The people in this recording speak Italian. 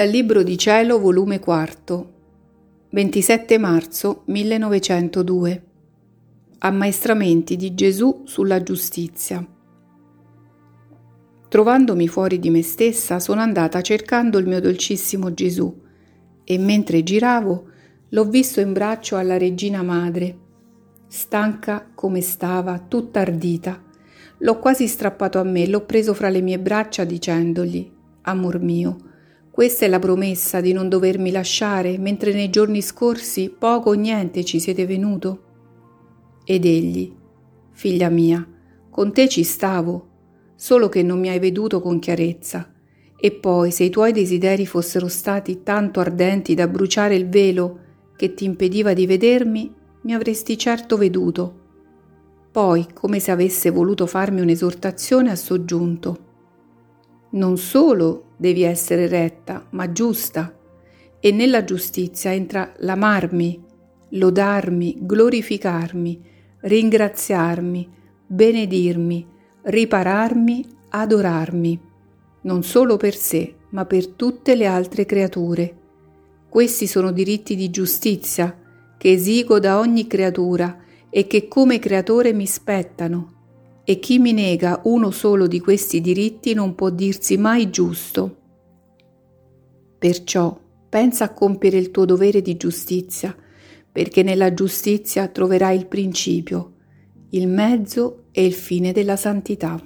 Dal Libro di Cielo, volume 4, 27 marzo 1902. Ammaestramenti di Gesù sulla giustizia. Trovandomi fuori di me stessa, sono andata cercando il mio dolcissimo Gesù e mentre giravo l'ho visto in braccio alla regina madre, stanca come stava, tutta ardita. L'ho quasi strappato a me, l'ho preso fra le mie braccia dicendogli, Amor mio, questa è la promessa di non dovermi lasciare, mentre nei giorni scorsi poco o niente ci siete venuto. Ed egli, figlia mia, con te ci stavo, solo che non mi hai veduto con chiarezza. E poi, se i tuoi desideri fossero stati tanto ardenti da bruciare il velo che ti impediva di vedermi, mi avresti certo veduto. Poi, come se avesse voluto farmi un'esortazione, ha soggiunto. Non solo devi essere retta, ma giusta. E nella giustizia entra l'amarmi, lodarmi, glorificarmi, ringraziarmi, benedirmi, ripararmi, adorarmi, non solo per sé, ma per tutte le altre creature. Questi sono diritti di giustizia che esigo da ogni creatura e che come creatore mi spettano e chi mi nega uno solo di questi diritti non può dirsi mai giusto. Perciò pensa a compiere il tuo dovere di giustizia, perché nella giustizia troverai il principio, il mezzo e il fine della santità.